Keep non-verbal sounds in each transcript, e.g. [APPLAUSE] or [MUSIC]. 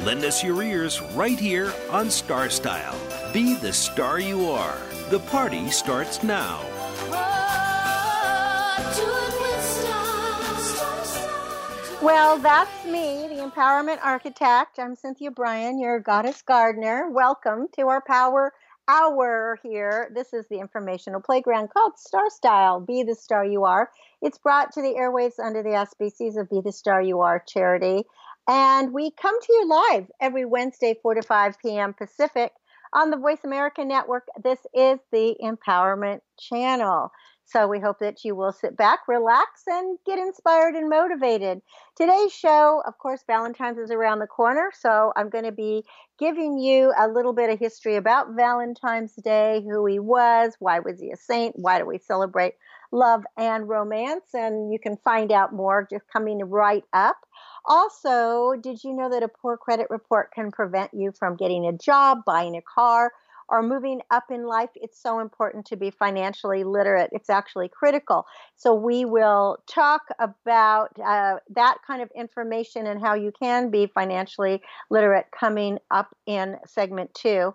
Lend us your ears right here on Star Style. Be the star you are. The party starts now. Well, that's me, the Empowerment Architect. I'm Cynthia Bryan, your goddess gardener. Welcome to our Power Hour here. This is the informational playground called Star Style Be the Star You Are. It's brought to the airwaves under the auspices of Be the Star You Are charity. And we come to you live every Wednesday, 4 to 5 p.m. Pacific on the Voice America Network. This is the Empowerment Channel. So we hope that you will sit back, relax, and get inspired and motivated. Today's show, of course, Valentine's is around the corner. So I'm going to be giving you a little bit of history about Valentine's Day, who he was, why was he a saint, why do we celebrate love and romance. And you can find out more just coming right up. Also, did you know that a poor credit report can prevent you from getting a job, buying a car? or moving up in life, it's so important to be financially literate. It's actually critical. So, we will talk about uh, that kind of information and how you can be financially literate coming up in segment two.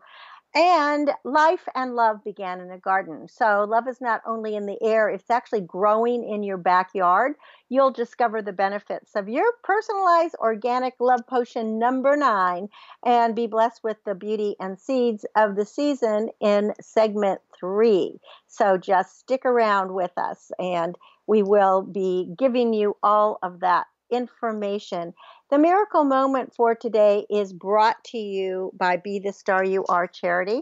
And life and love began in a garden. So, love is not only in the air, it's actually growing in your backyard. You'll discover the benefits of your personalized organic love potion number nine and be blessed with the beauty and seeds of the season in segment three. So, just stick around with us and we will be giving you all of that information. The miracle moment for today is brought to you by Be the Star You Are charity.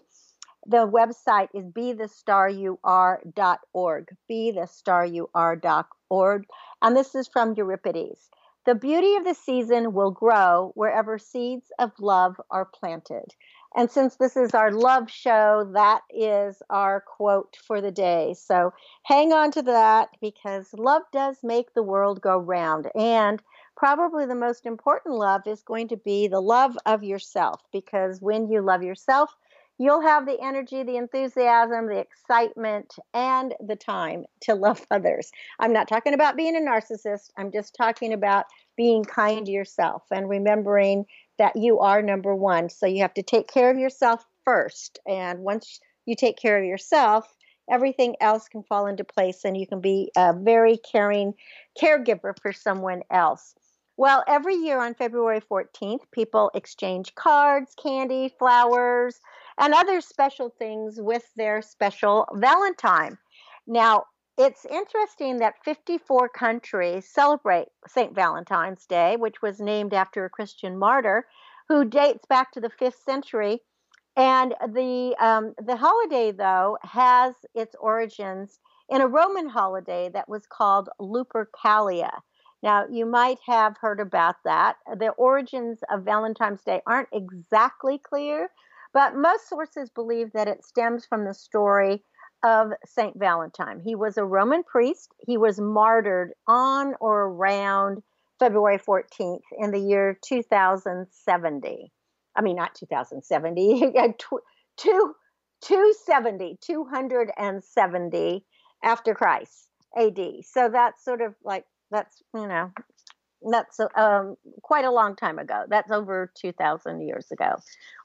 The website is bethestaryouare.org, bethestaryouare.org. And this is from Euripides. The beauty of the season will grow wherever seeds of love are planted. And since this is our love show, that is our quote for the day. So hang on to that because love does make the world go round. And probably the most important love is going to be the love of yourself because when you love yourself, you'll have the energy, the enthusiasm, the excitement, and the time to love [LAUGHS] others. I'm not talking about being a narcissist, I'm just talking about being kind to yourself and remembering that you are number one. So you have to take care of yourself first. And once you take care of yourself, everything else can fall into place and you can be a very caring caregiver for someone else. Well, every year on February 14th, people exchange cards, candy, flowers, and other special things with their special Valentine. Now, it's interesting that 54 countries celebrate St. Valentine's Day, which was named after a Christian martyr who dates back to the 5th century. And the, um, the holiday, though, has its origins in a Roman holiday that was called Lupercalia. Now, you might have heard about that. The origins of Valentine's Day aren't exactly clear, but most sources believe that it stems from the story of Saint Valentine. He was a Roman priest. He was martyred on or around February 14th in the year 2070. I mean, not 2070, two, [LAUGHS] uh, 270, 270 after Christ AD. So that's sort of like, that's, you know, that's um, quite a long time ago. That's over 2,000 years ago,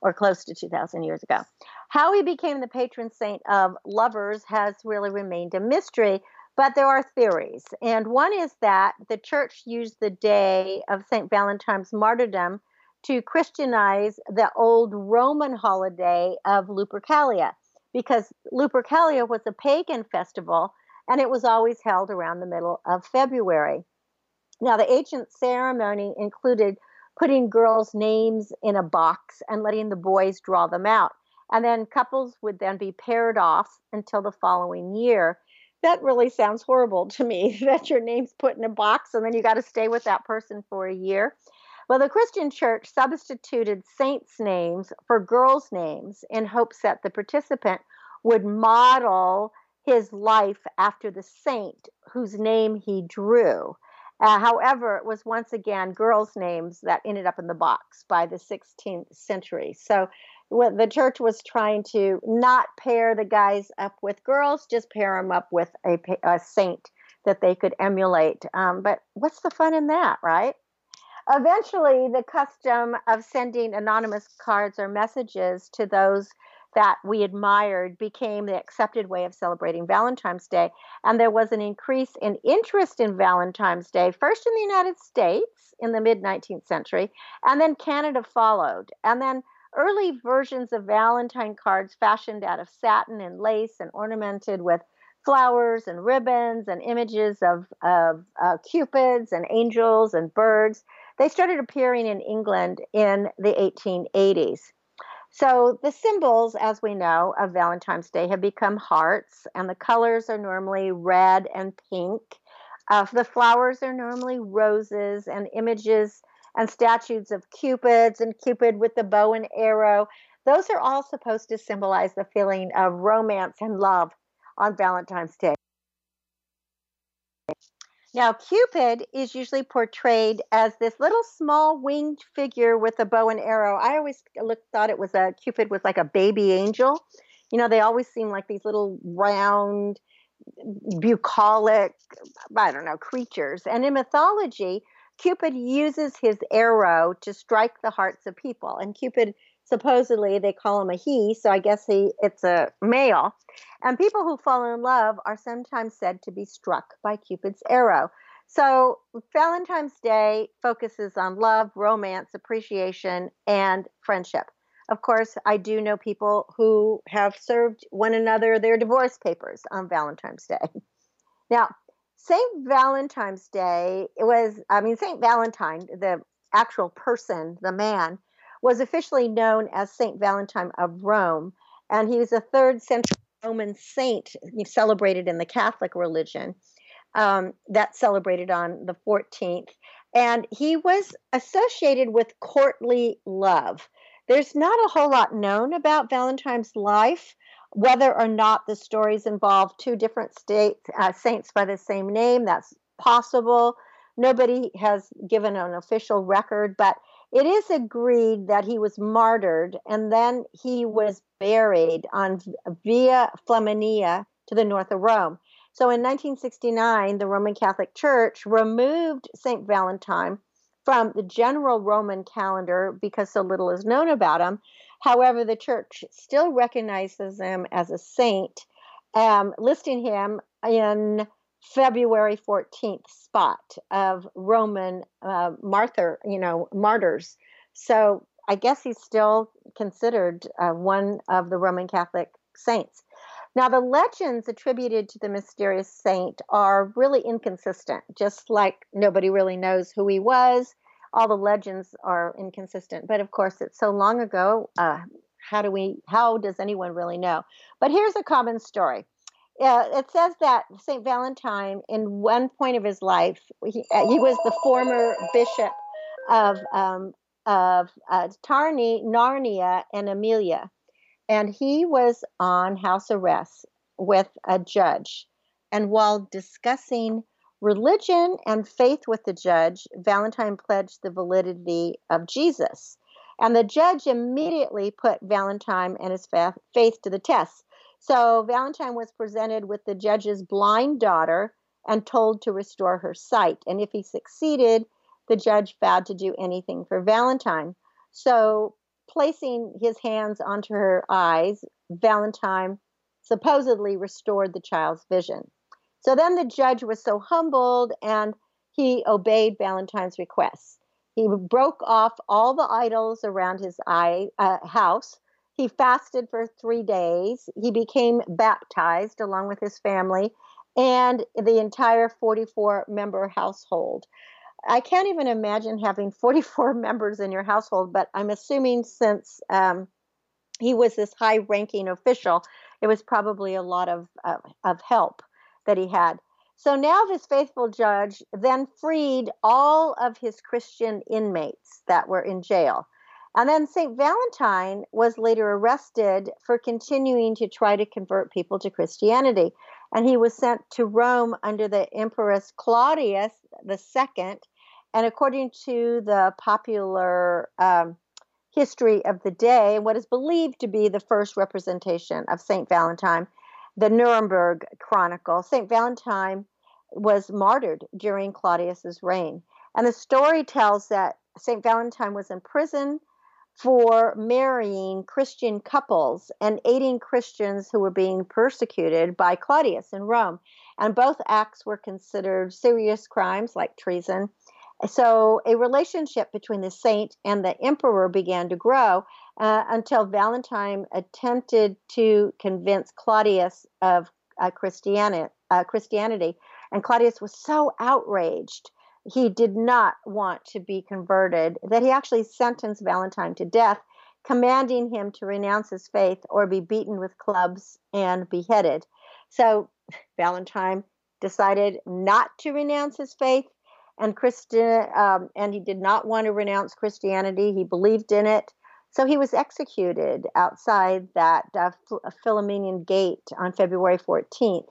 or close to 2,000 years ago. How he became the patron saint of lovers has really remained a mystery, but there are theories. And one is that the church used the day of St. Valentine's martyrdom to Christianize the old Roman holiday of Lupercalia, because Lupercalia was a pagan festival and it was always held around the middle of February. Now, the ancient ceremony included putting girls' names in a box and letting the boys draw them out. And then couples would then be paired off until the following year. That really sounds horrible to me [LAUGHS] that your name's put in a box and then you got to stay with that person for a year. Well, the Christian church substituted saints' names for girls' names in hopes that the participant would model his life after the saint whose name he drew. Uh, however, it was once again girls' names that ended up in the box by the 16th century. So the church was trying to not pair the guys up with girls, just pair them up with a, a saint that they could emulate. Um, but what's the fun in that, right? Eventually, the custom of sending anonymous cards or messages to those that we admired became the accepted way of celebrating Valentine's Day. And there was an increase in interest in Valentine's Day, first in the United States in the mid 19th century, and then Canada followed. And then early versions of Valentine cards fashioned out of satin and lace and ornamented with flowers and ribbons and images of, of uh, cupids and angels and birds. They started appearing in England in the 1880s. So the symbols, as we know, of Valentine's Day have become hearts, and the colors are normally red and pink. Uh, the flowers are normally roses, and images and statues of cupids and Cupid with the bow and arrow. Those are all supposed to symbolize the feeling of romance and love on Valentine's Day. Now, Cupid is usually portrayed as this little small winged figure with a bow and arrow. I always looked, thought it was a Cupid was like a baby angel. You know, they always seem like these little round, bucolic, I don't know, creatures. And in mythology, Cupid uses his arrow to strike the hearts of people. And Cupid supposedly they call him a he, so I guess he it's a male. And people who fall in love are sometimes said to be struck by Cupid's arrow. So Valentine's Day focuses on love, romance, appreciation, and friendship. Of course, I do know people who have served one another their divorce papers on Valentine's Day. [LAUGHS] Now, St. Valentine's Day, it was, I mean, St. Valentine, the actual person, the man, was officially known as Saint Valentine of Rome, and he was a third century Roman saint celebrated in the Catholic religion. Um, that's celebrated on the 14th. And he was associated with courtly love. There's not a whole lot known about Valentine's life, whether or not the stories involve two different state, uh, saints by the same name. That's possible. Nobody has given an official record, but it is agreed that he was martyred and then he was buried on Via Flaminia to the north of Rome. So in 1969, the Roman Catholic Church removed St. Valentine from the general Roman calendar because so little is known about him. However, the church still recognizes him as a saint, um, listing him in February 14th spot of Roman uh, martyr, you know, martyrs. So I guess he's still considered uh, one of the Roman Catholic saints. Now, the legends attributed to the mysterious saint are really inconsistent, just like nobody really knows who he was. All the legends are inconsistent. But of course, it's so long ago. Uh, how do we, how does anyone really know? But here's a common story uh, it says that St. Valentine, in one point of his life, he, uh, he was the former bishop of um, of uh, Tarni, Narnia, and Amelia, and he was on house arrest with a judge. And while discussing religion and faith with the judge, Valentine pledged the validity of Jesus. And the judge immediately put Valentine and his faith to the test. So Valentine was presented with the judge's blind daughter and told to restore her sight. And if he succeeded, the judge vowed to do anything for Valentine. So, placing his hands onto her eyes, Valentine supposedly restored the child's vision. So then the judge was so humbled and he obeyed Valentine's request. He broke off all the idols around his eye, uh, house he fasted for three days. He became baptized along with his family and the entire 44 member household. I can't even imagine having [LAUGHS] 44 members in your household, but I'm assuming since um, he was this high ranking official, it was probably a lot of, uh, of help that he had. So now this faithful judge then freed all of his Christian inmates that were in jail. And then St. Valentine was later arrested for continuing to try to convert people to Christianity. And he was sent to Rome under the Empress Claudius II. And according to the popular um, history of the day, what is believed to be the first representation of St. Valentine, the Nuremberg Chronicle, St. Valentine was martyred during Claudius's reign. And the story tells that St. Valentine was in prison for marrying Christian couples and aiding Christians who were being persecuted by Claudius in Rome. And both acts were considered serious crimes like treason. So a relationship between the saint and the emperor began to grow uh, until Valentine attempted to convince Claudius of uh, Christianity, uh, Christianity. And Claudius was so outraged he did not want to be converted, that he actually sentenced Valentine to death, commanding him to renounce his faith or be beaten with clubs and beheaded. So Valentine decided not to renounce his faith, and Christian, um, and he did not want to renounce Christianity. He believed in it. So he was executed outside that uh, Philomenian gate on February 14th.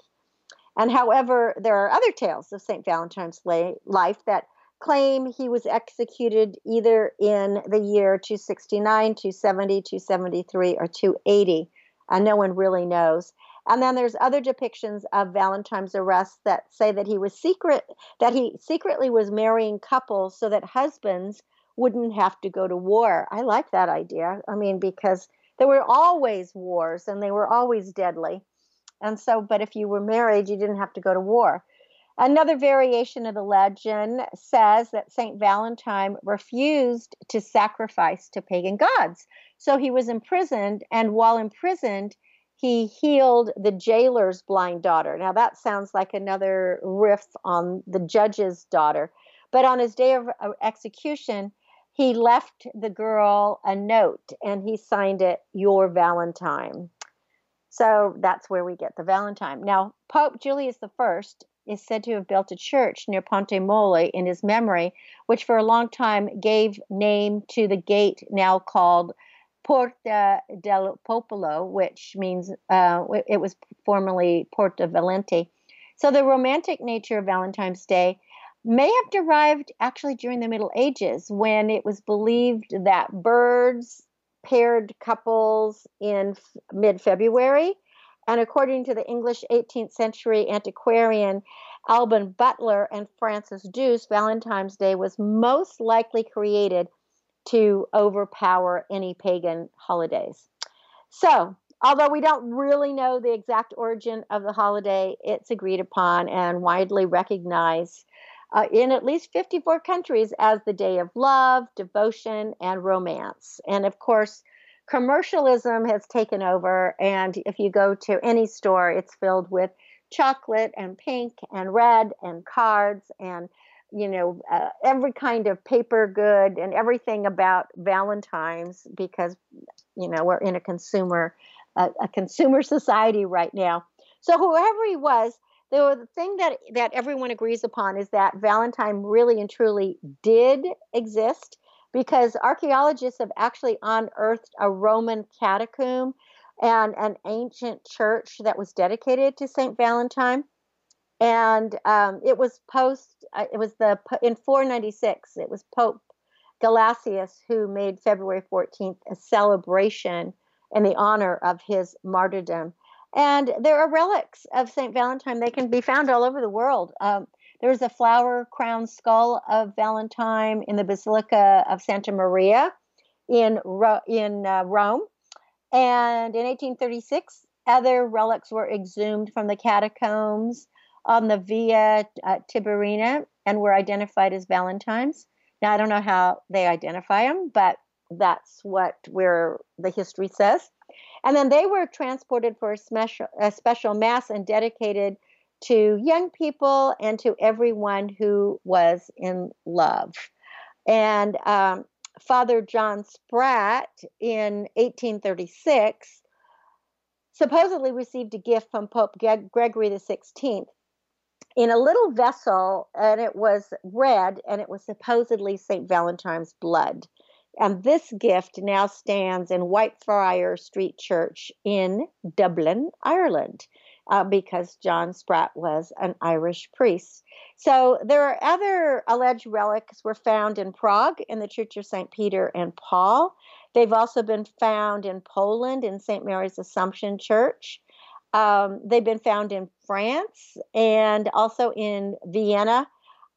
And however, there are other tales of St. Valentine's life that claim he was executed either in the year 269, 270, 273, or 280. And no one really knows. And then there's other depictions of Valentine's arrest that say that he was secret, that he secretly was marrying couples so that husbands wouldn't have to go to war. I like that idea. I mean, because there were always wars and they were always deadly. And so, but if you were married, you didn't have to go to war. Another variation of the legend says that St. Valentine refused to sacrifice to pagan gods. So he was imprisoned, and while imprisoned, he healed the jailer's blind daughter. Now, that sounds like another riff on the judge's daughter. But on his day of uh, execution, he left the girl a note and he signed it, Your Valentine. So that's where we get the Valentine. Now, Pope Julius I is said to have built a church near Ponte Molle in his memory, which for a long time gave name to the gate now called Porta del Popolo, which means uh, it was formerly Porta Valenti. So the romantic nature of Valentine's Day may have derived actually during the Middle Ages when it was believed that birds paired couples in mid February. And according to the English 18th century antiquarian Alban Butler and Francis Douce, Valentine's Day was most likely created to overpower any pagan holidays. So, although we don't really know the exact origin of the holiday, it's agreed upon and widely recognized uh, in at least 54 countries as the day of love, devotion, and romance. And of course, commercialism has taken over. And if you go to any store, it's filled with chocolate and pink and red and cards and you know uh, every kind of paper good and everything about valentines because you know we're in a consumer uh, a consumer society right now so whoever he was the thing that that everyone agrees upon is that Valentine really and truly did exist because archaeologists have actually unearthed a Roman catacomb and an ancient church that was dedicated to Saint Valentine. And um, it was post. Uh, it was the in 496. It was Pope Gelasius who made February 14th a celebration in the honor of his martyrdom. And there are relics of St. Valentine. They can be found all over the world. Um, there's a flower crowned skull of Valentine in the Basilica of Santa Maria in, Ro- in uh, Rome. And in 1836, other relics were exhumed from the catacombs on the Via uh, Tiburtina and were identified as Valentines. Now, I don't know how they identify them, but that's what where the history says. And then they were transported for a special, a special mass and dedicated to young people and to everyone who was in love. And um, Father John Spratt in 1836 supposedly received a gift from Pope Gregory XVI. in a little vessel, and it was red, and it was supposedly St. Valentine's blood. And this gift now stands in Whitefriar Street Church in Dublin, Ireland, uh, because John Spratt was an Irish priest. So there are other alleged relics were found in Prague in the Church of St. Peter and Paul. They've also been found in Poland in St. Mary's Assumption Church. Um, they've been found in France and also in Vienna,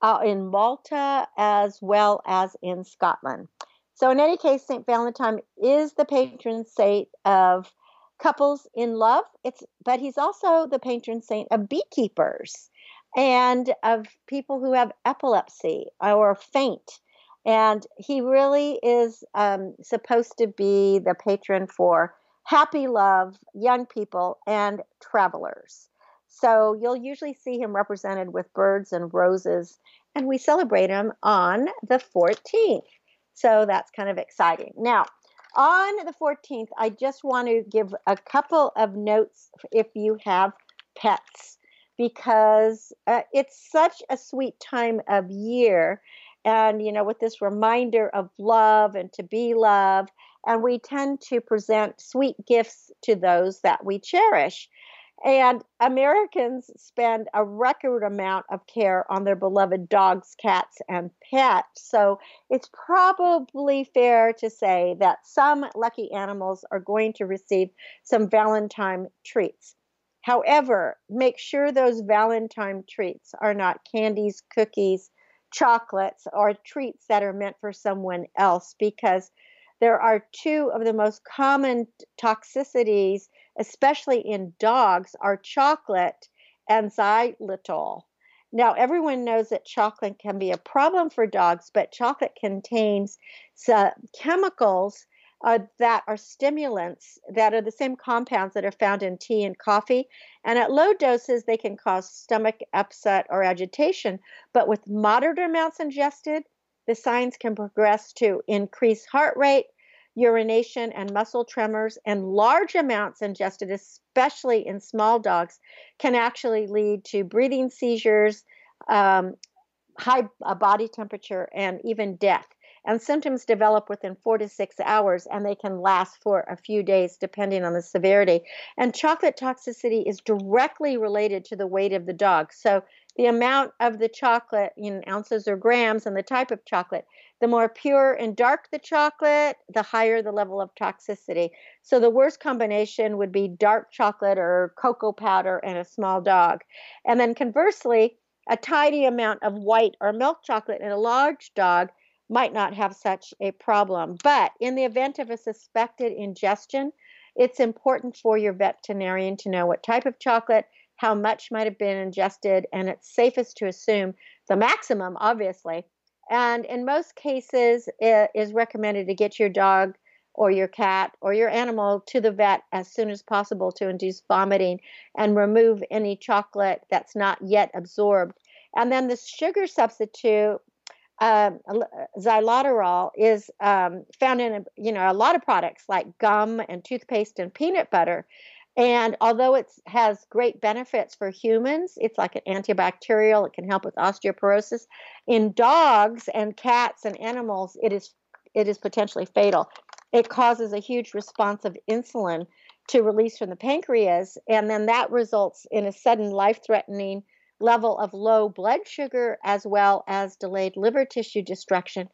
uh, in Malta, as well as in Scotland. So, in any case, St. Valentine is the patron saint of couples in love. It's, but he's also the patron saint of beekeepers and of people who have epilepsy or faint. And he really is um, supposed to be the patron for happy love, young people, and travelers. So you'll usually see him represented with birds and roses, and we celebrate him on the 14th. So that's kind of exciting. Now, on the 14th, I just want to give a couple of notes if you have pets, because uh, it's such a sweet time of year. And, you know, with this reminder of love and to be loved, and we tend to present sweet gifts to those that we cherish. And Americans spend a record amount of care on their beloved dogs, cats, and pets. So it's probably fair to say that some lucky animals are going to receive some Valentine treats. However, make sure those Valentine treats are not candies, cookies, chocolates, or treats that are meant for someone else because there are two of the most common toxicities, especially in dogs, are chocolate and xylitol. Now, everyone knows that chocolate can be a problem for dogs, but chocolate contains chemicals uh, that are stimulants that are the same compounds that are found in tea and coffee. And at low doses, they can cause stomach upset or agitation. But with moderate amounts ingested, the signs can progress to increased heart rate, urination, and muscle tremors, and large amounts ingested, especially in small dogs, can actually lead to breathing seizures, um, high uh, body temperature, and even death. And symptoms develop within four to six hours, and they can last for a few days depending on the severity. And chocolate toxicity is directly related to the weight of the dog. So the amount of the chocolate in ounces or grams and the type of chocolate. The more pure and dark the chocolate, the higher the level of toxicity. So the worst combination would be dark chocolate or cocoa powder and a small dog. And then conversely, a tiny amount of white or milk chocolate in a large dog might not have such a problem. But in the event of a suspected ingestion, it's important for your veterinarian to know what type of chocolate, how much might have been ingested, and it's safest to assume the maximum, obviously. And in most cases, it is recommended to get your dog or your cat or your animal to the vet as soon as possible to induce vomiting and remove any chocolate that's not yet absorbed. And then the sugar substitute, um, xylitol, is um, found in you know a lot of products like gum and toothpaste and peanut butter. And although it has great benefits for humans, it's like an antibacterial, it can help with osteoporosis. In dogs and cats and animals, it is it is potentially fatal. It causes a huge response of insulin to release from the pancreas, and then that results in a sudden life-threatening level of low blood sugar as well as delayed liver tissue destruction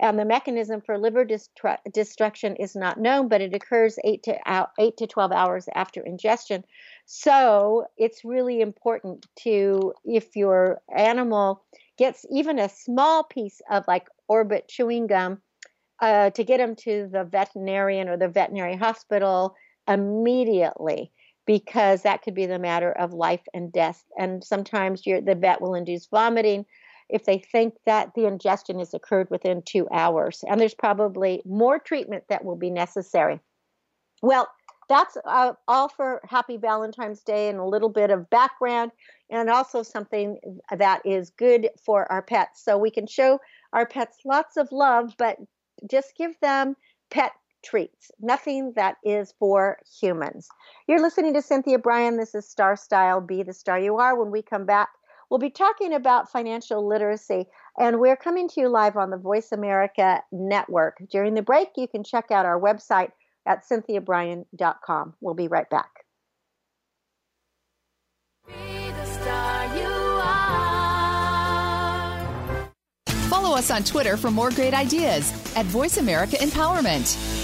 and the mechanism for liver destru- destruction is not known, but it occurs eight to out, eight to twelve hours after ingestion. So it's really important to, if your animal gets even a small piece of like orbit chewing gum, uh, to get them to the veterinarian or the veterinary hospital immediately because that could be the matter of life and death. And sometimes the vet will induce vomiting if they think that the ingestion has occurred within two hours. And there's probably more treatment that will be necessary. Well, that's uh, all for Happy Valentine's Day and a little bit of background, and also something that is good for our pets. So we can show our pets lots of love, but just give them pet treats, nothing that is for humans. You're listening to Cynthia Bryan. This is Star Style Be the Star You Are. When we come back, We'll be talking about financial literacy, and we're coming to you live on the Voice America Network. During the break, you can check out our website at cynthiabryan.com. We'll be right back. Follow us on Twitter for more great ideas at Voice America Empowerment.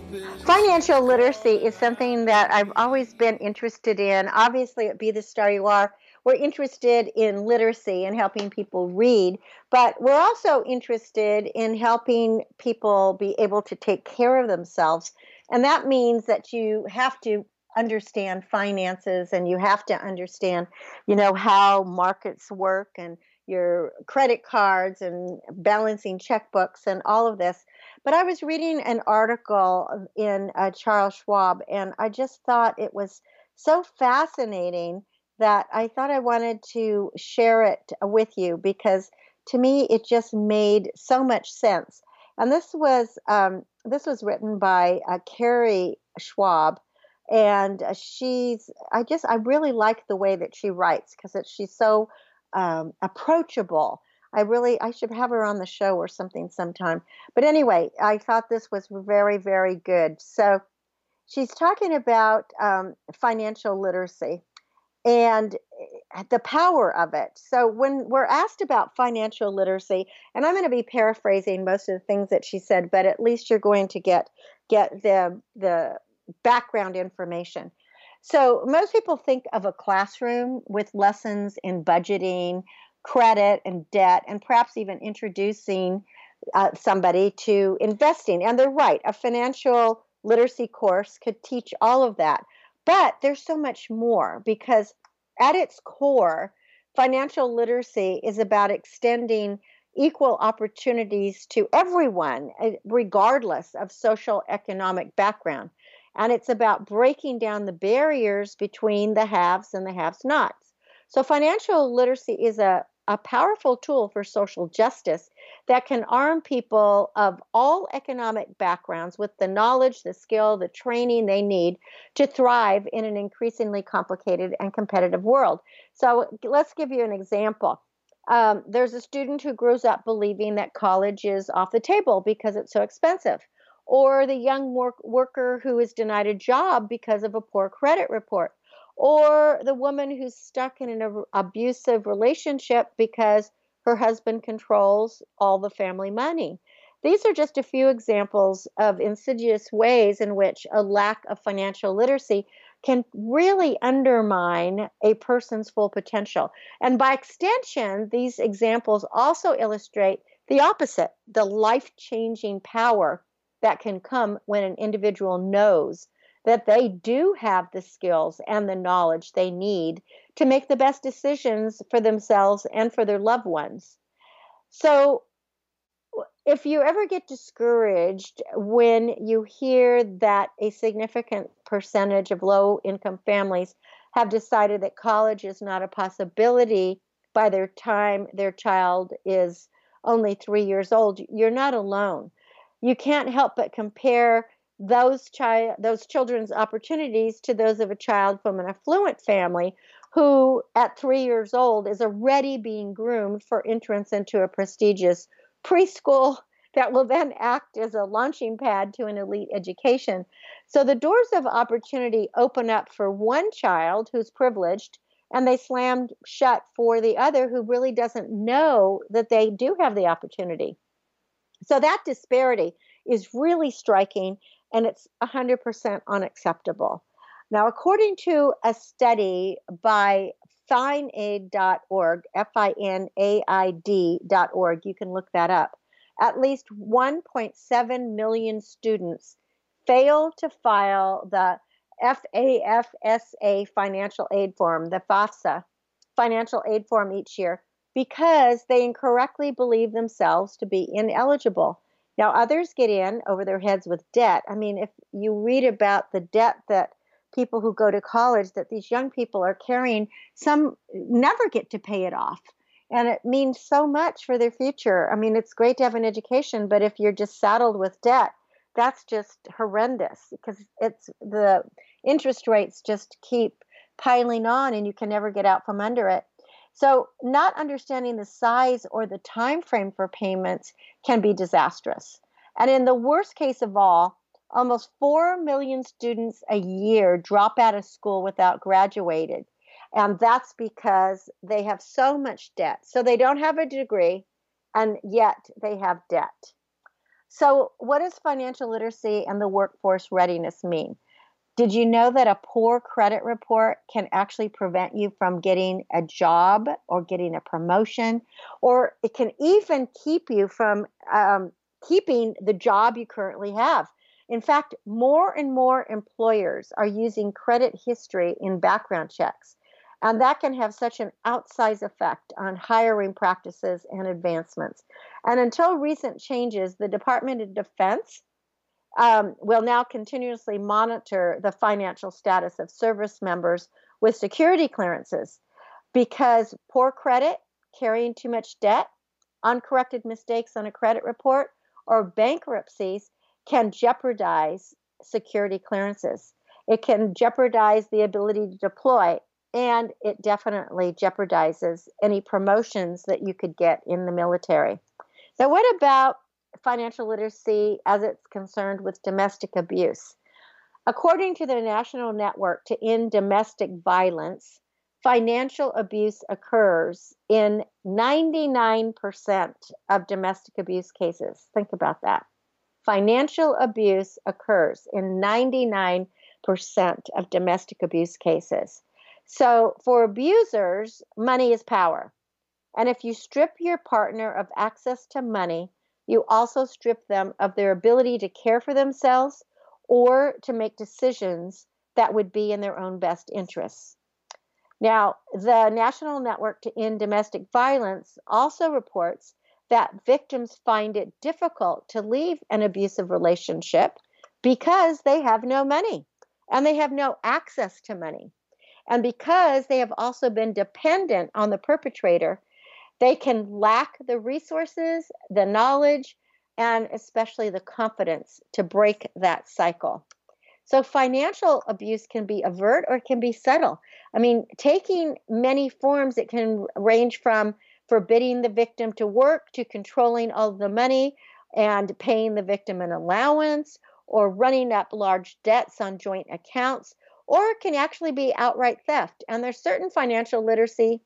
Financial literacy is something that I've always been interested in. Obviously, at Be the Star You Are, we're interested in literacy and helping people read, but we're also interested in helping people be able to take care of themselves. And that means that you have to understand finances and you have to understand, you know, how markets work and your credit cards and balancing checkbooks and all of this. But I was reading an article in uh, Charles Schwab, and I just thought it was so fascinating that I thought I wanted to share it with you because to me it just made so much sense. And this was um, this was written by uh, Carrie Schwab, and uh, she's I just I really like the way that she writes because she's so um, approachable. I really I should have her on the show or something sometime. But anyway, I thought this was very very good. So she's talking about um, financial literacy and eh, the power of it. So when we're asked about financial literacy, and I'm going to be paraphrasing most of the things that she said, but at least you're going to get get the the background information. So most people think of a classroom with lessons in budgeting, credit, and debt, and perhaps even introducing uh, somebody to investing. And they're right. A financial literacy course could teach all of that. But there's so much more because at its core, financial literacy is about extending equal opportunities to everyone, eh, regardless of social economic background. And it's about breaking down the barriers between the haves and the haves nots. So, financial literacy is a a powerful tool for social justice that can arm people of all economic backgrounds with the knowledge, the skill, the training they need to thrive in an increasingly complicated and competitive world. So, let's give you an example. Um, there's a student who grows up believing that college is off the table because it's so expensive, or the young work- worker who is denied a job because of a poor credit report or the woman who's stuck in an abusive relationship because her husband controls all the family money. These are just a few examples of insidious ways in which a lack of financial literacy can really undermine a person's full potential. And by extension, these examples also illustrate the opposite the life changing power that can come when an individual knows that they do have the skills and the knowledge they need to make the best decisions for themselves and for their loved ones. So, if you ever get discouraged when you hear that a significant percentage of low income families have decided that college is not a possibility by the time their child is only three years old, you're not alone. You can't help but compare those child those children's opportunities to those of a child from an affluent family who at 3 years old is already being groomed for entrance into a prestigious preschool [LAUGHS] that will then act as a launching pad to an elite education. So the doors of opportunity open up for one child who's privileged and they slammed shut for the other who really doesn't know that they do have the opportunity. So that disparity is really striking and it's 100% unacceptable. Now, according to a study by finaid.org, F I N A I D.org, you can look that up, at least 1.7 million students fail to file the FAFSA financial aid form, the FAFSA financial aid form each year, because they incorrectly believe themselves to be ineligible. Now, others get in over their heads with debt. I mean, if you read about the debt that people who go to college, that these young people are carrying, some never get to pay it off. And it means so much for their future. I mean, it's great to have an education, but if you're just saddled with debt, that's just horrendous because it's the interest rates just keep piling on and you can never get out from under it. So, not understanding the size or the time frame for payments can be disastrous. And in the worst case of all, almost 4 million students a year drop out of school without graduated. And that's because they have so much debt. So they don't have a degree and yet they have debt. So, what does financial literacy and the workforce readiness mean? Did you know that a poor credit report can actually prevent you from getting a job or getting a promotion? Or it can even keep you from um, keeping the job you currently have. In fact, more and more employers are using credit history in background checks. And that can have such an outsized effect on hiring practices and advancements. And until recent changes, the Department of Defense um, will now continuously monitor the financial status of service members with security clearances because poor credit, carrying too much debt, uncorrected mistakes on a credit report, or bankruptcies can jeopardize security clearances. It can jeopardize the ability to deploy, and it definitely jeopardizes any promotions that you could get in the military. Now, what about financial literacy as it's concerned with domestic abuse. According to the National Network to End Domestic Violence, financial abuse occurs in 99% of domestic abuse cases. Think about that. Financial abuse occurs in 99% of domestic abuse cases. So, for abusers, money is power. And if you strip your partner of access to money, you also strip them of their ability to care for themselves or to make decisions that would be in their own best interests. Now, the National Network to End Domestic Violence also reports that victims find it difficult to leave an abusive relationship because they have no money and they have no access to money. And because they have also been dependent on the perpetrator they can lack the resources, the knowledge, and especially the confidence to break that cycle. So, financial abuse can be overt or it can be subtle. I mean, taking many forms, it can range from forbidding the victim to work to controlling all the money and paying the victim an allowance or running up large debts on joint accounts, or it can actually be outright theft. And there's certain financial literacy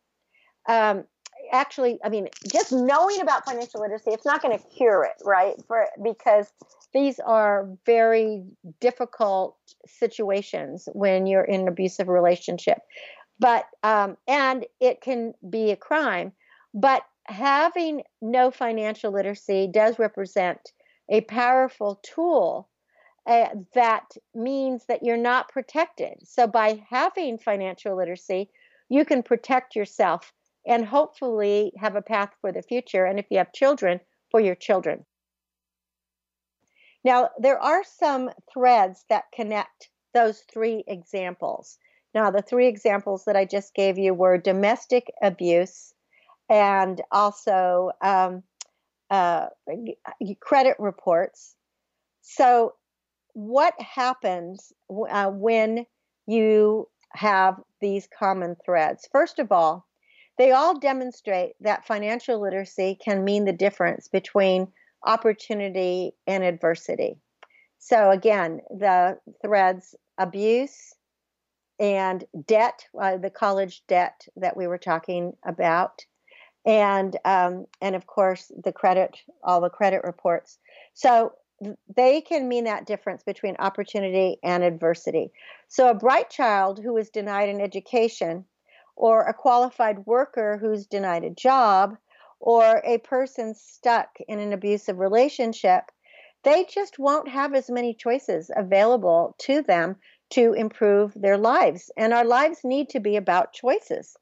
um, actually, I mean, just knowing about financial literacy, it's not going to cure it, right? For because these are very difficult situations when you're in an abusive relationship, but um, and it can be a crime. But having no financial literacy does represent a powerful tool uh, that means that you're not protected. So, by having financial literacy, you can protect yourself and hopefully have a path for the future. And if you have children, for your children. Now, there are some threads that connect those three examples. Now, the three examples that I just gave you were domestic abuse and also um, uh, credit reports. So, what happens uh, when you have these common threads? First of all, they all demonstrate that financial literacy can mean the difference between opportunity and adversity. So, again, the threads abuse and debt, uh, the college debt that we were talking about, and um, and of course the credit, all the credit reports. So they can mean that difference between opportunity and adversity. So a bright child who is denied an education or a qualified worker who's denied a job, or a person stuck in an abusive relationship, they just won't have as many choices available to them to improve their lives. And our lives need to be about choices.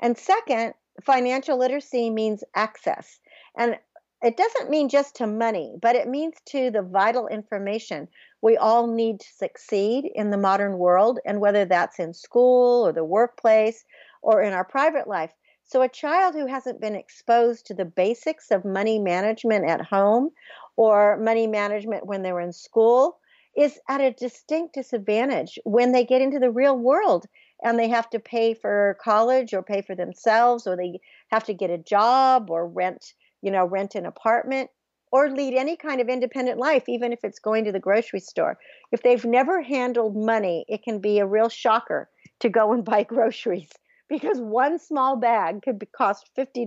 And second, financial literacy means access. And it doesn't mean just to money, but it means to the vital information we all need to succeed in the modern world, and whether that's in school or the workplace or in our private life. So, a child who hasn't been exposed to the basics of money management at home or money management when they're in school is at a distinct disadvantage when they get into the real world and they have to pay for college or pay for themselves or they have to get a job or rent, you know, rent an apartment or lead any kind of independent life, even if it's going to the grocery store. If they've never handled money, it can be a real shocker to go and [LAUGHS] buy groceries because one small bag could be, cost $50.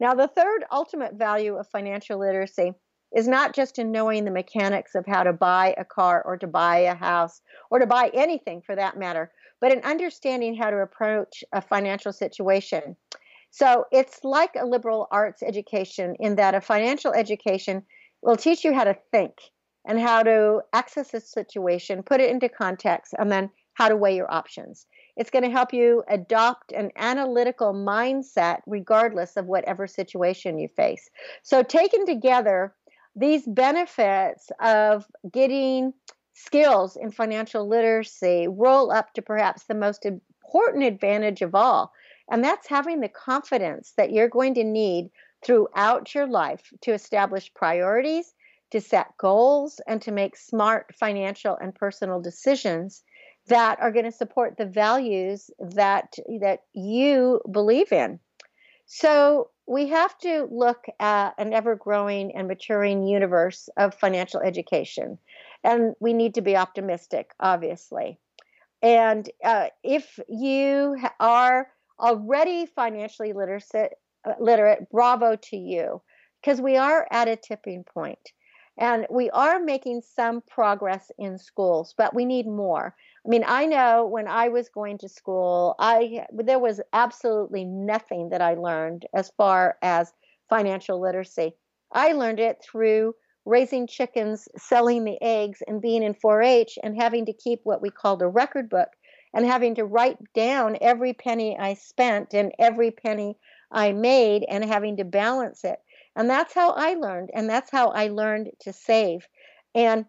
Now, the third ultimate value of financial literacy is not just in knowing the mechanics of how to buy a car or to buy a house or to buy anything for that matter, but in understanding how to approach a financial situation so it's like a liberal arts education in that a financial education will teach you how to think and how to access a situation, put it into context, and then how to weigh your options. It's going to help you adopt an analytical mindset regardless of whatever situation you face. So, taken together, these benefits of getting skills in financial literacy roll up to perhaps the most important advantage of all, and that's having the confidence that you're going to need throughout your life to establish priorities, to set goals, and to make smart financial and personal decisions that are going to support the values that that you believe in. So we have to look at an ever growing and maturing universe of financial education. And we need to be optimistic, obviously. And uh, if you are already financially literate, uh, literate, bravo to you, because we are at a tipping. And we are making some progress in schools, but we need more. I mean, I know when I was going to school, I there was absolutely nothing that I learned as far as financial literacy. I learned it through raising chickens, selling the eggs, and being in 4-H and having to keep what we called a record book and having to write down every penny I spent and every penny I made and having to balance it. And that's how I learned. And that's how I learned to save. And,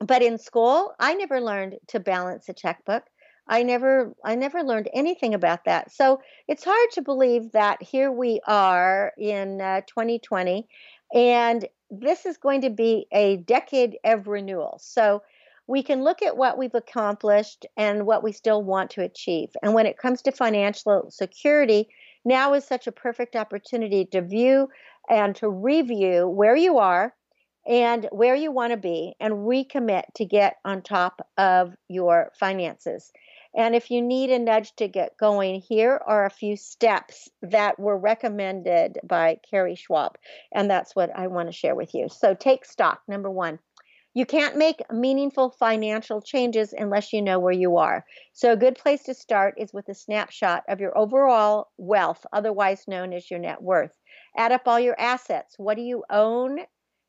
but in school, I never learned to balance a checkbook. I never I never learned anything about that. So it's hard to believe that here we are in uh, 2020 and this is going to be a decade of renewal. So we can look at what we've accomplished and what we still want to achieve. And when it comes to financial security, now is such a perfect opportunity to view and to review where you are and where you want to be and recommit to get on top of your finances. And if you need a nudge to get going, here are a few steps that were recommended by Carrie Schwab. And that's what I want to share with you. So take stock. Number one, you can't make meaningful financial changes unless you know where you are. So, a good place to start is with a snapshot of your overall wealth, otherwise known as your net worth. Add up all your assets. What do you own?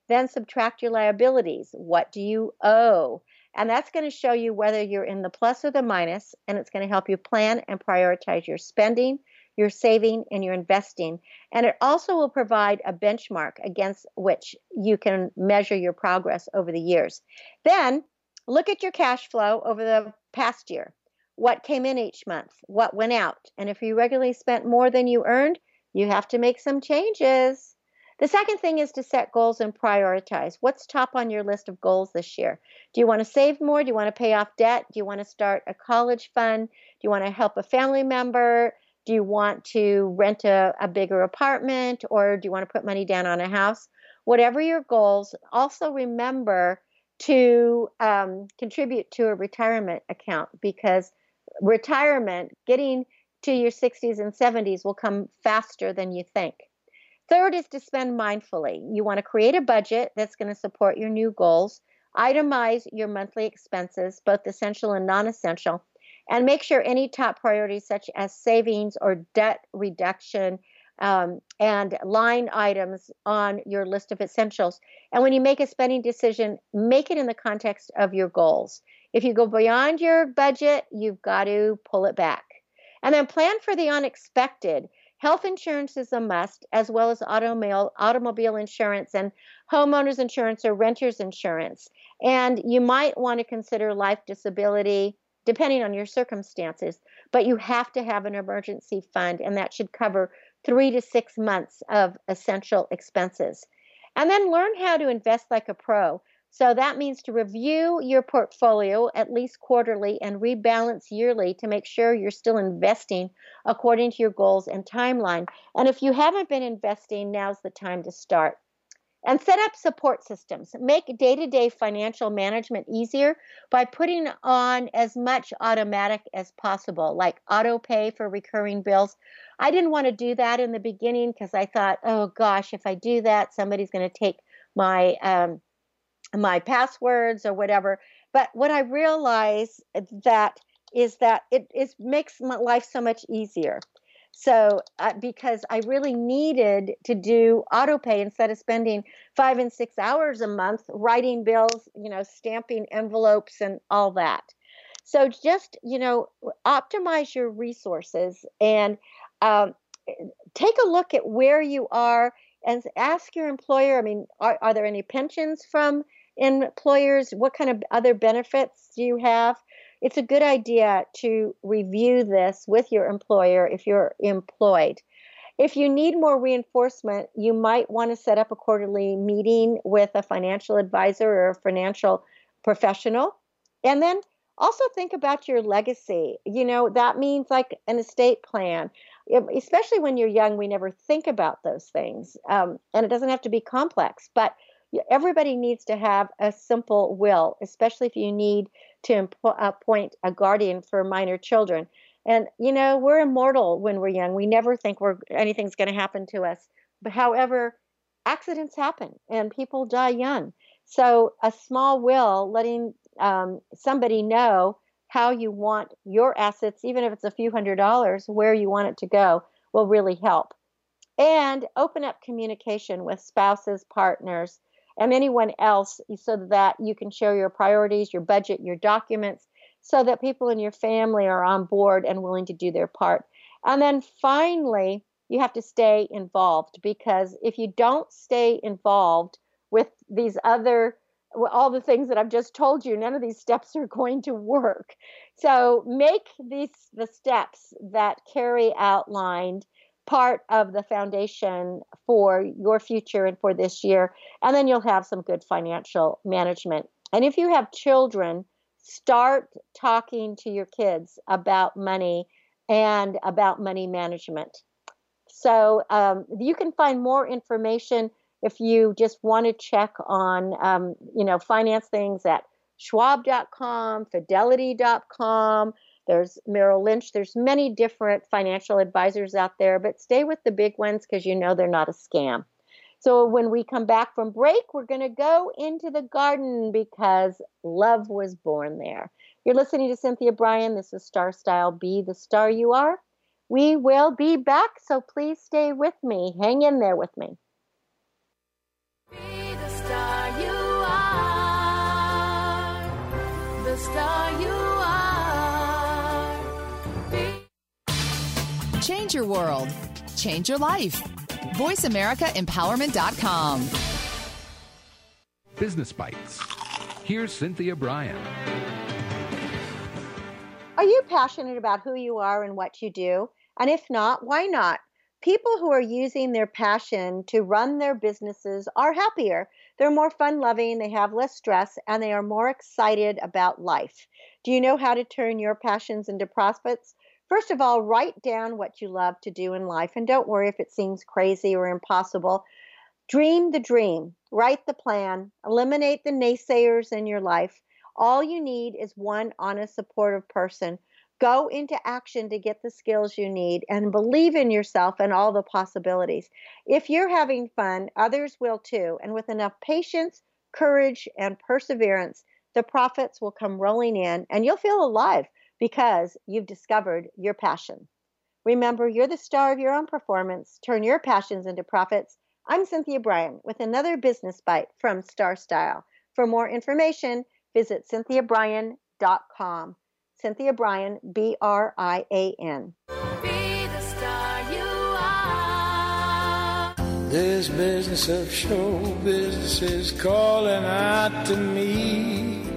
Then subtract your liabilities. What do you owe? And that's going to show you whether you're in the plus or the minus, and it's going to help you plan and prioritize your spending, your saving, and you're investing. And it also will provide a benchmark against which you can measure your progress over the years. Then look at your cash flow over the past year. What came in each month? What went out? And if you regularly spent more than you earned, you have to make some changes. The second thing is to set goals and prioritize. What's top on your list of goals this year? Do you want to save more? Do you want to pay off debt? Do you want to start a college fund? Do you want to help a family member? Do you want to rent a, a bigger apartment or do you want to put money down on a house? Whatever your goals, also remember to um, contribute to a retirement account because retirement, getting to your 60s and 70s, will come faster than you think. Third is to spend mindfully. You want to create a budget that's going to support your new goals, itemize your monthly expenses, both essential and non essential, and make sure any top priorities, such as savings or debt reduction, um, and line items on your list of essentials. And when you make a spending decision, make it in the context of your goals. If you go beyond your budget, you've got to pull it back. And then plan for the unexpected. Health insurance is a must, as well as automobile, automobile insurance and homeowners insurance or renters insurance. And you might want to consider life disability depending on your circumstances, but you have to have an emergency fund, and that should cover three to six months of essential expenses. And then learn how to invest like a pro. So that means to review your portfolio at least quarterly and rebalance yearly to make sure you're still investing according to your goals and timeline. And if you haven't been investing, now's the time to start. And set up support systems. Make day to day financial management easier by putting on as much automatic as possible, like auto pay for recurring bills. I didn't want to do that in the beginning because I thought, oh gosh, if I do that, somebody's going to take my um, my passwords or whatever. But what I realize that is that it is makes my life so much easier. So uh, because I really needed to do auto pay instead of spending five and six hours a month writing bills, you know, stamping envelopes and all that. So just you know, optimize your resources and um, take a look at where you are and ask your employer. I mean, are, are there any pensions from employers? What kind of other benefits do you have? It's a good idea to review this with your employer if you're employed. If you need more reinforcement, you might want to set up a quarterly meeting with a financial advisor or a financial professional. And then also think about your legacy. You know, that means like an estate plan. Especially when you're young, we never think about those things. Um, and it doesn't have to be complex, but everybody needs to have a simple will, especially if you need to appoint a guardian for minor children. And you know, we're immortal when we're young. We never think we're anything's going to happen to us. But however, accidents happen and people die young. So a small will, letting um, somebody know how you want your assets, even if it's a few hundred dollars, where you want it to go, will really help. And open up communication with spouses, partners, and anyone else so that you can share your priorities, your budget, your documents, so that people in your family are on board and willing to do their part. And then finally, you have to stay involved because if you don't stay involved with these other all the things that I've just told you, none of these steps are going to work. So make these the steps that Carrie outlined part of the foundation for your future and for this year. And then you'll have some good financial management. And if you have children, start talking to your kids about money and about money management. So um, you can find more information if you just want to check on, um, you know, finance things at schwab.com, fidelity.com, there's Merrill Lynch. There's many different financial advisors out there, but stay with the big ones because you know they're not a scam. So when we come back from break, we're going to go into the garden because love was born there. You're listening to Cynthia Brian. This is Star Style Be the Star You Are. We will be back, so please stay with me. Hang in there with me. Be the star you are. The star Change your world. Change your life. VoiceAmericaEmpowerment.com. Business Bites. Here's Cynthia Brian. Are you passionate about who you are and what you do? And if not, why not? People who are using their passion to run their businesses are happier. They're more fun loving, they have less stress, and they are more excited about life. Do you know how to turn your passions into profits? First of all, write down what you love to do in life and don't worry if it seems crazy or impossible. Dream the dream, write the plan, eliminate the naysayers in your life. All you need is one honest, supportive person Go into action to get the skills you need and believe in yourself and all the possibilities. If you're having fun, others will too. And with enough patience, courage, and perseverance, the profits will come rolling in and you'll feel alive because you've discovered your passion. Remember, you're the star of your own performance. Turn your passions into profits. I'm Cynthia Brian with another business bite from Star Style. For more information, visit cynthiabrian.com. Cynthia Brian, B R I A N. This business of show business is calling out to me.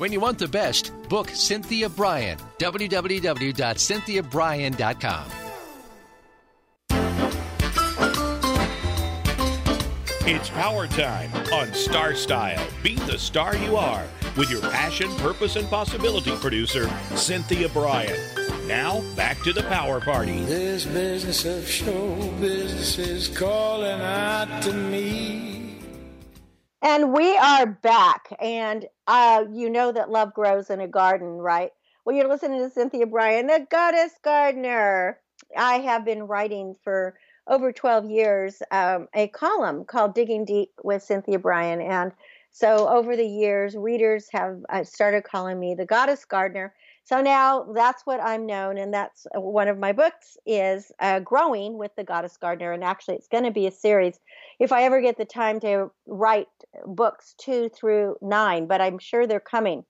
When you want the best, book Cynthia Brian. www.cynthiabrian.com. It's power time on Star Style. Be the star you are with your passion, purpose, and possibility producer, Cynthia Brian. Now, back to the power party. This business of show business is calling out to me. And we are back. And uh, you know that love grows in a garden, right? Well, you're listening to Cynthia Brian, the goddess gardener. I have been writing for over 12 years um, a column called Digging Deep with Cynthia Brian. And so over the years, readers have uh, started calling me the goddess gardener. So now that's what I'm known, and that's uh, one of my books is uh, growing with the goddess gardener. And actually, it's going to be a series if I ever get the time to write books two through nine, but I'm sure they're coming.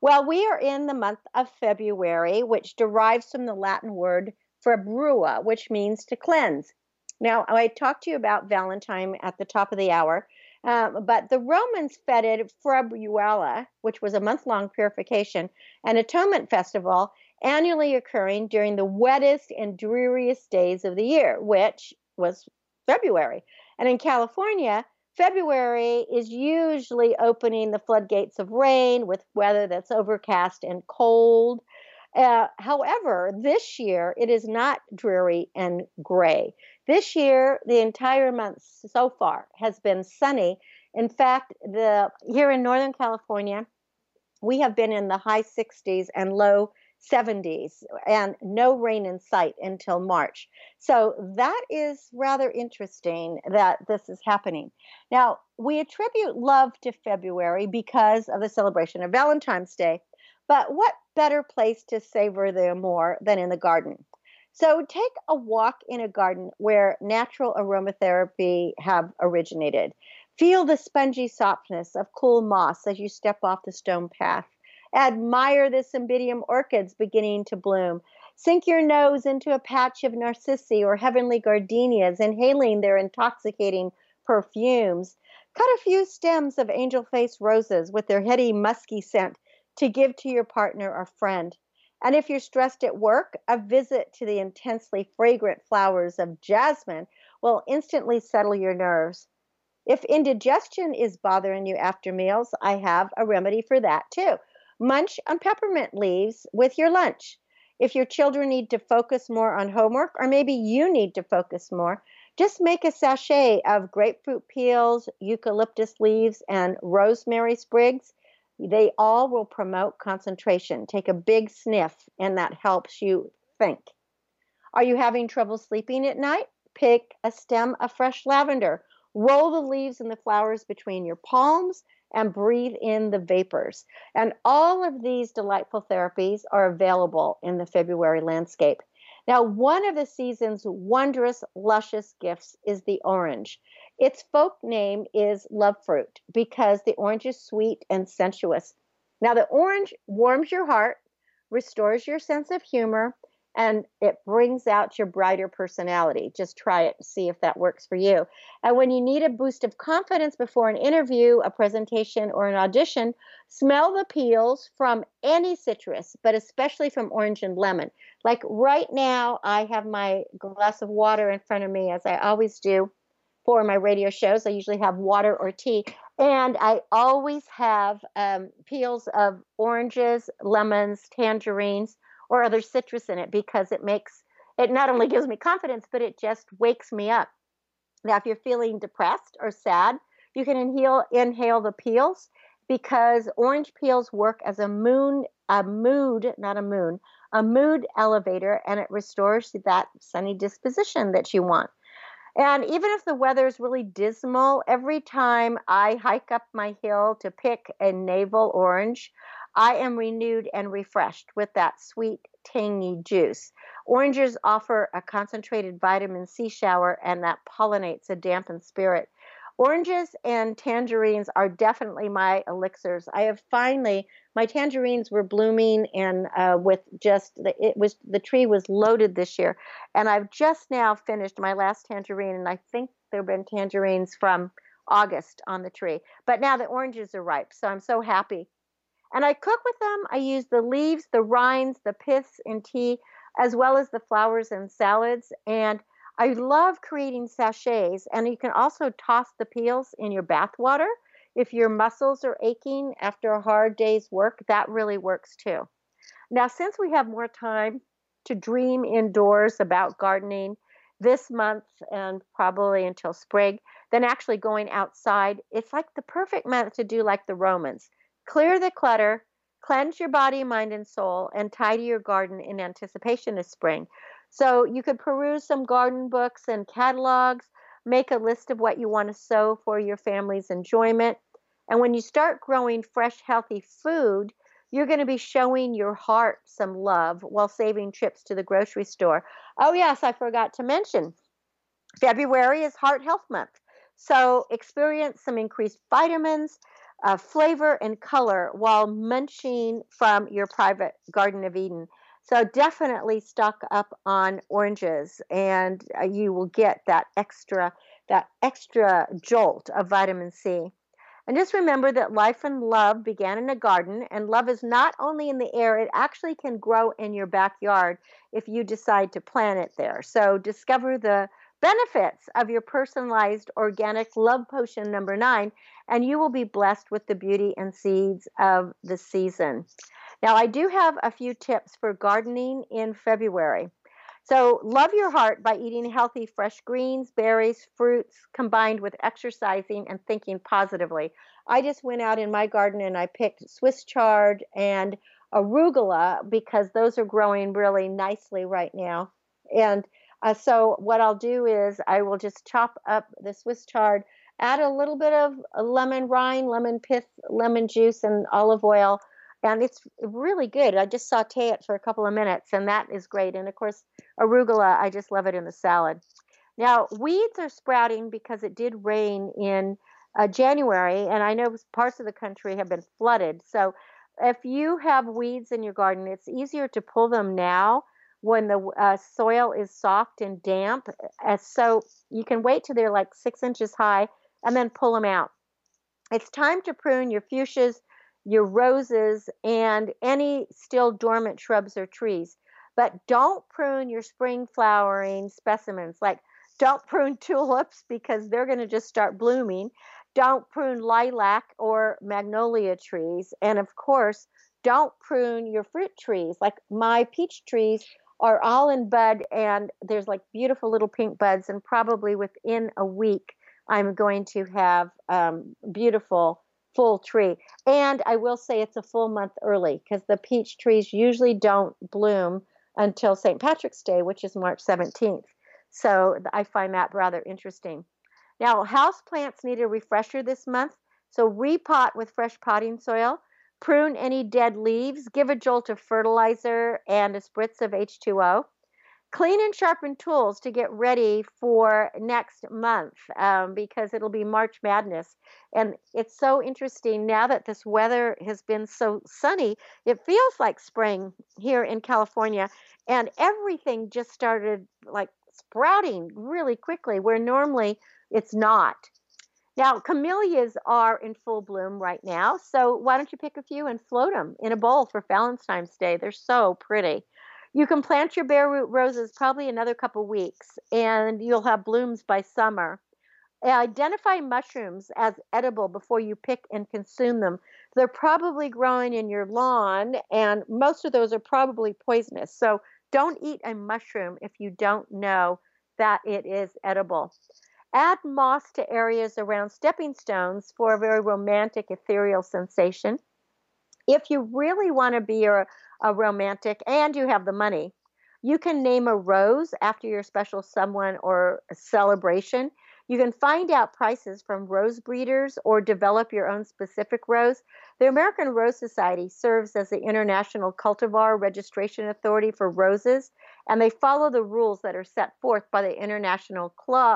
Well, we are in the month of February, which derives from the Latin word februa, which means to cleanse. Now, I talked to you about Valentine at the top of the hour, um, but the Romans feted Februalia, which was a month long purification and atonement festival annually occurring during the wettest and dreariest days of the year, which was February. And in California, February is usually opening the floodgates of rain with weather that's overcast and cold. Uh, however, this year it is not dreary and gray. This year, the entire month so far has been sunny. In fact, the here in Northern California, we have been in the high 60s and low 70s and no rain in sight until March. So that is rather interesting that this is happening. Now, we attribute love to February because of the celebration of Valentine's Day. But what better place to savor the more than in the garden? So take a walk in a garden where natural aromatherapy have originated. Feel the spongy softness of cool moss as you step off the stone path. Admire the cymbidium orchids beginning to bloom. Sink your nose into a patch of narcissi or heavenly gardenias, inhaling their intoxicating perfumes. Cut a few stems of angel face roses with their heady, musky scent to give to your partner or friend. And if you're stressed at work, a visit to the intensely fragrant flowers of jasmine will instantly settle your nerves. If indigestion is bothering you after meals, I have a remedy for that too. Munch on peppermint leaves with your lunch. If your children need to focus more on homework, or maybe you need to focus more, just make a sachet of grapefruit peels, eucalyptus leaves, and rosemary sprigs. They all will promote concentration. Take a big sniff, and that helps you think. Are you having trouble sleeping at night? Pick a stem of fresh lavender. Roll the leaves and the flowers between your palms and breathe in the vapors. And all of these delightful therapies are available in the February landscape. Now, one of the season's wondrous, luscious gifts is the orange. Its folk name is love fruit because the orange is sweet and sensuous. Now, the orange warms your heart, restores your sense of humor, and it brings out your brighter personality. Just try it, see if that works for you. And when you need a boost of confidence before an interview, a presentation, or an audition, smell the peels from any citrus, but especially from orange and lemon. Like right now, I have my glass of water in front of me, as I always do for my radio shows. I usually have water or tea. And I always have um, peels of oranges, lemons, tangerines or other citrus in it because it makes it not only gives me confidence, but it just wakes me up. Now, if you're feeling depressed or sad, you can inhale inhale the peels because orange peels work as a moon a mood, not a moon, a mood elevator, and it restores that sunny disposition that you want. And even if the weather is really dismal, every time I hike up my hill to pick a navel orange, I am renewed and refreshed with that sweet, tangy juice. Oranges offer a concentrated vitamin C shower and that pollinates a dampened spirit. Oranges and tangerines are definitely my elixirs. I have finally my tangerines were blooming and uh, with just the, it was the tree was loaded this year, and I've just now finished my last tangerine, and I think there've been tangerines from August on the tree. But now the oranges are ripe, so I'm so happy and I cook with them. I use the leaves, the rinds, the piths in tea, as well as the flowers in salads. And I love creating sachets. And you can also toss the peels in your bath water. If your muscles are aching after a hard day's work, that really works too. Now, since we have more time to dream indoors about gardening this month and probably until spring, than actually going outside, it's like the perfect month to do like the Romans Clear the clutter, cleanse your body, mind, and soul, and tidy your garden in anticipation of spring. So you could peruse some garden books and catalogs, make a list of what you want to sow for your family's enjoyment. And when you start growing fresh, healthy food, you're going to be showing your heart some love while saving trips to the grocery store. Oh, yes, I forgot to mention February is Heart Health Month. So experience some increased vitamins uh, flavor and color while munching from your private Garden of Eden. So definitely stock up on oranges, and uh, you will get that extra that extra jolt of vitamin C. And just remember that life and love began in a garden, and love is not only in the air, it actually can grow in your backyard if you decide to plant it there. So discover the benefits of your personalized organic love potion number nine, and you will be blessed with the beauty and seeds of the season. Now, I do have a few tips for gardening in February. So, love your heart by eating healthy, fresh greens, berries, fruits, combined with exercising and thinking positively. I just went out in my garden and I picked Swiss chard and arugula because those are growing really nicely right now. And uh, so what I'll do is I will just chop up the Swiss chard, add a little bit of lemon rind, lemon pith, lemon juice, and olive oil, and it's really good. I just saute it for a couple of minutes, and that is great. And of course, arugula, I just love it in the salad. Now, weeds are sprouting because it did rain in uh, January, and I know parts of the country have been flooded. So, if you have weeds in your garden, it's easier to pull them now when the uh, soil is soft and damp. Uh, so you can wait till they're like six inches high and then pull them out. It's time to prune your fuchsias, your roses, and any still dormant shrubs or trees. But don't prune your spring flowering specimens. Like, don't prune [LAUGHS] tulips because they're going to just start blooming. Don't prune lilac or magnolia trees. And of course, don't prune your fruit trees. Like my peach trees are all in bud and there's like beautiful little pink buds and probably within a week i'm going to have um, beautiful full tree. And i will say it's a full month early because the peach trees usually don't bloom until st patrick's day which is march 17th so i find that rather interesting. Now house plants need a refresher this month so repot with fresh potting soil prune any dead leaves, give a jolt of fertilizer and a spritz of H2O. Clean and sharpen tools to get ready for next month um, because it'll be March Madness. And it's so interesting now that this weather has been so sunny, it feels like spring here in California. And everything just started like sprouting really quickly, where normally it's not. Now, camellias are in full bloom right now. So why don't you pick a few and float them in a bowl for Valentine's Day? They're so pretty. You can plant your bare root roses probably another couple weeks and you'll have blooms by summer. Uh, identify mushrooms as edible before you pick and consume them. They're probably growing in your lawn, and most of those are probably poisonous. So don't eat a mushroom if you don't know that it is edible. Add moss to areas around stepping stones for a very romantic, ethereal sensation. If you really want to be a, a romantic and you have the money, you can name a rose after your special someone or celebration. You can find out prices from rose breeders or develop your own specific rose. The American Rose Society serves as the international cultivar registration authority for roses, and they follow the rules that are set forth by the International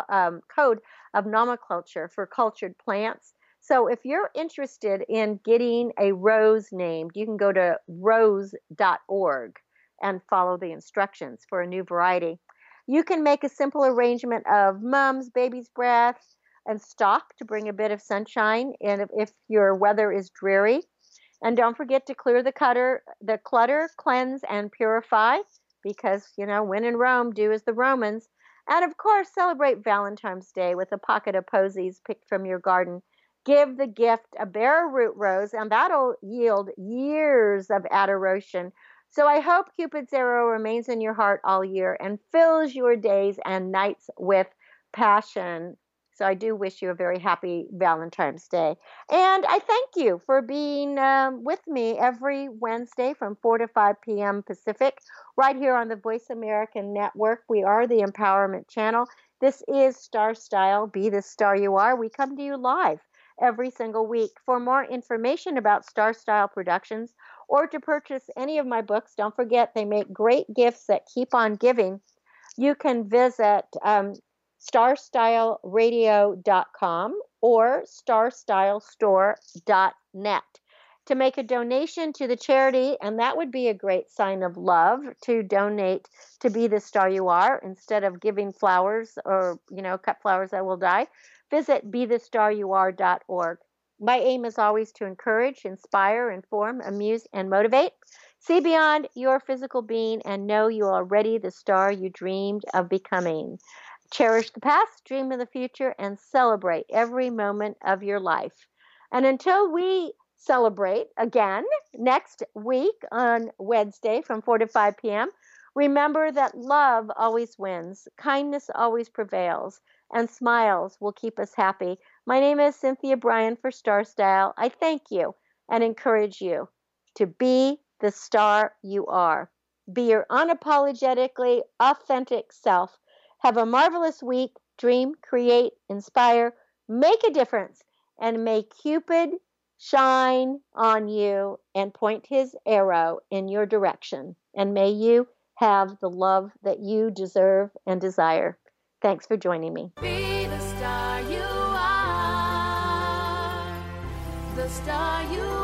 um, Code of Nomenclature for cultured plants. So if you're interested in getting a rose named, you can go to rose.org and follow the instructions for a new variety. You can make a simple arrangement of mums, baby's breath, and stock to bring a bit of sunshine and if, if your weather is dreary. And don't forget to clear the clutter, the clutter, cleanse and purify because, you know, when in Rome, do as the Romans. And of course, celebrate Valentine's Day with a pocket of posies picked from your garden. Give the gift a bare root rose, and that'll yield years of adoration so I hope Cupid's arrow remains in your heart all year and fills your days and nights with passion. So I do wish you a very happy Valentine's Day. And I thank you for being um, with me every Wednesday from 4 to 5 p.m. Pacific, right here on the Voice American Network. We are the Empowerment Channel. This is Star Style, Be the Star You Are. We come to you live every single week. For more information about Star Style Productions or to purchase any of my books, don't forget they make great gifts that keep on giving. You can visit um, starstyleradio.com or starstylestore.net to make a donation to the charity, and that would be a great sign of love to donate to be the star you are instead of giving flowers or you know cut flowers that will die. Visit bethestaryouare.org. My aim is always to encourage, inspire, inform, amuse, and motivate. See beyond your physical being and know you are already the star you dreamed of becoming. Cherish the past, dream of the future, and celebrate every moment of your life. And until we celebrate again next week on Wednesday from 4 to 5 p.m., remember that love always wins, kindness always prevails, and smiles will keep us happy. My name is Cynthia Brian for Star Style. I thank you and encourage you to be the star you are. Be your unapologetically authentic self. Have a marvelous week. Dream, create, inspire, make a difference, and may Cupid shine on you and point his arrow in your direction. And may you have the love that you deserve and desire. Thanks for joining me. Be the star you are. The star you are.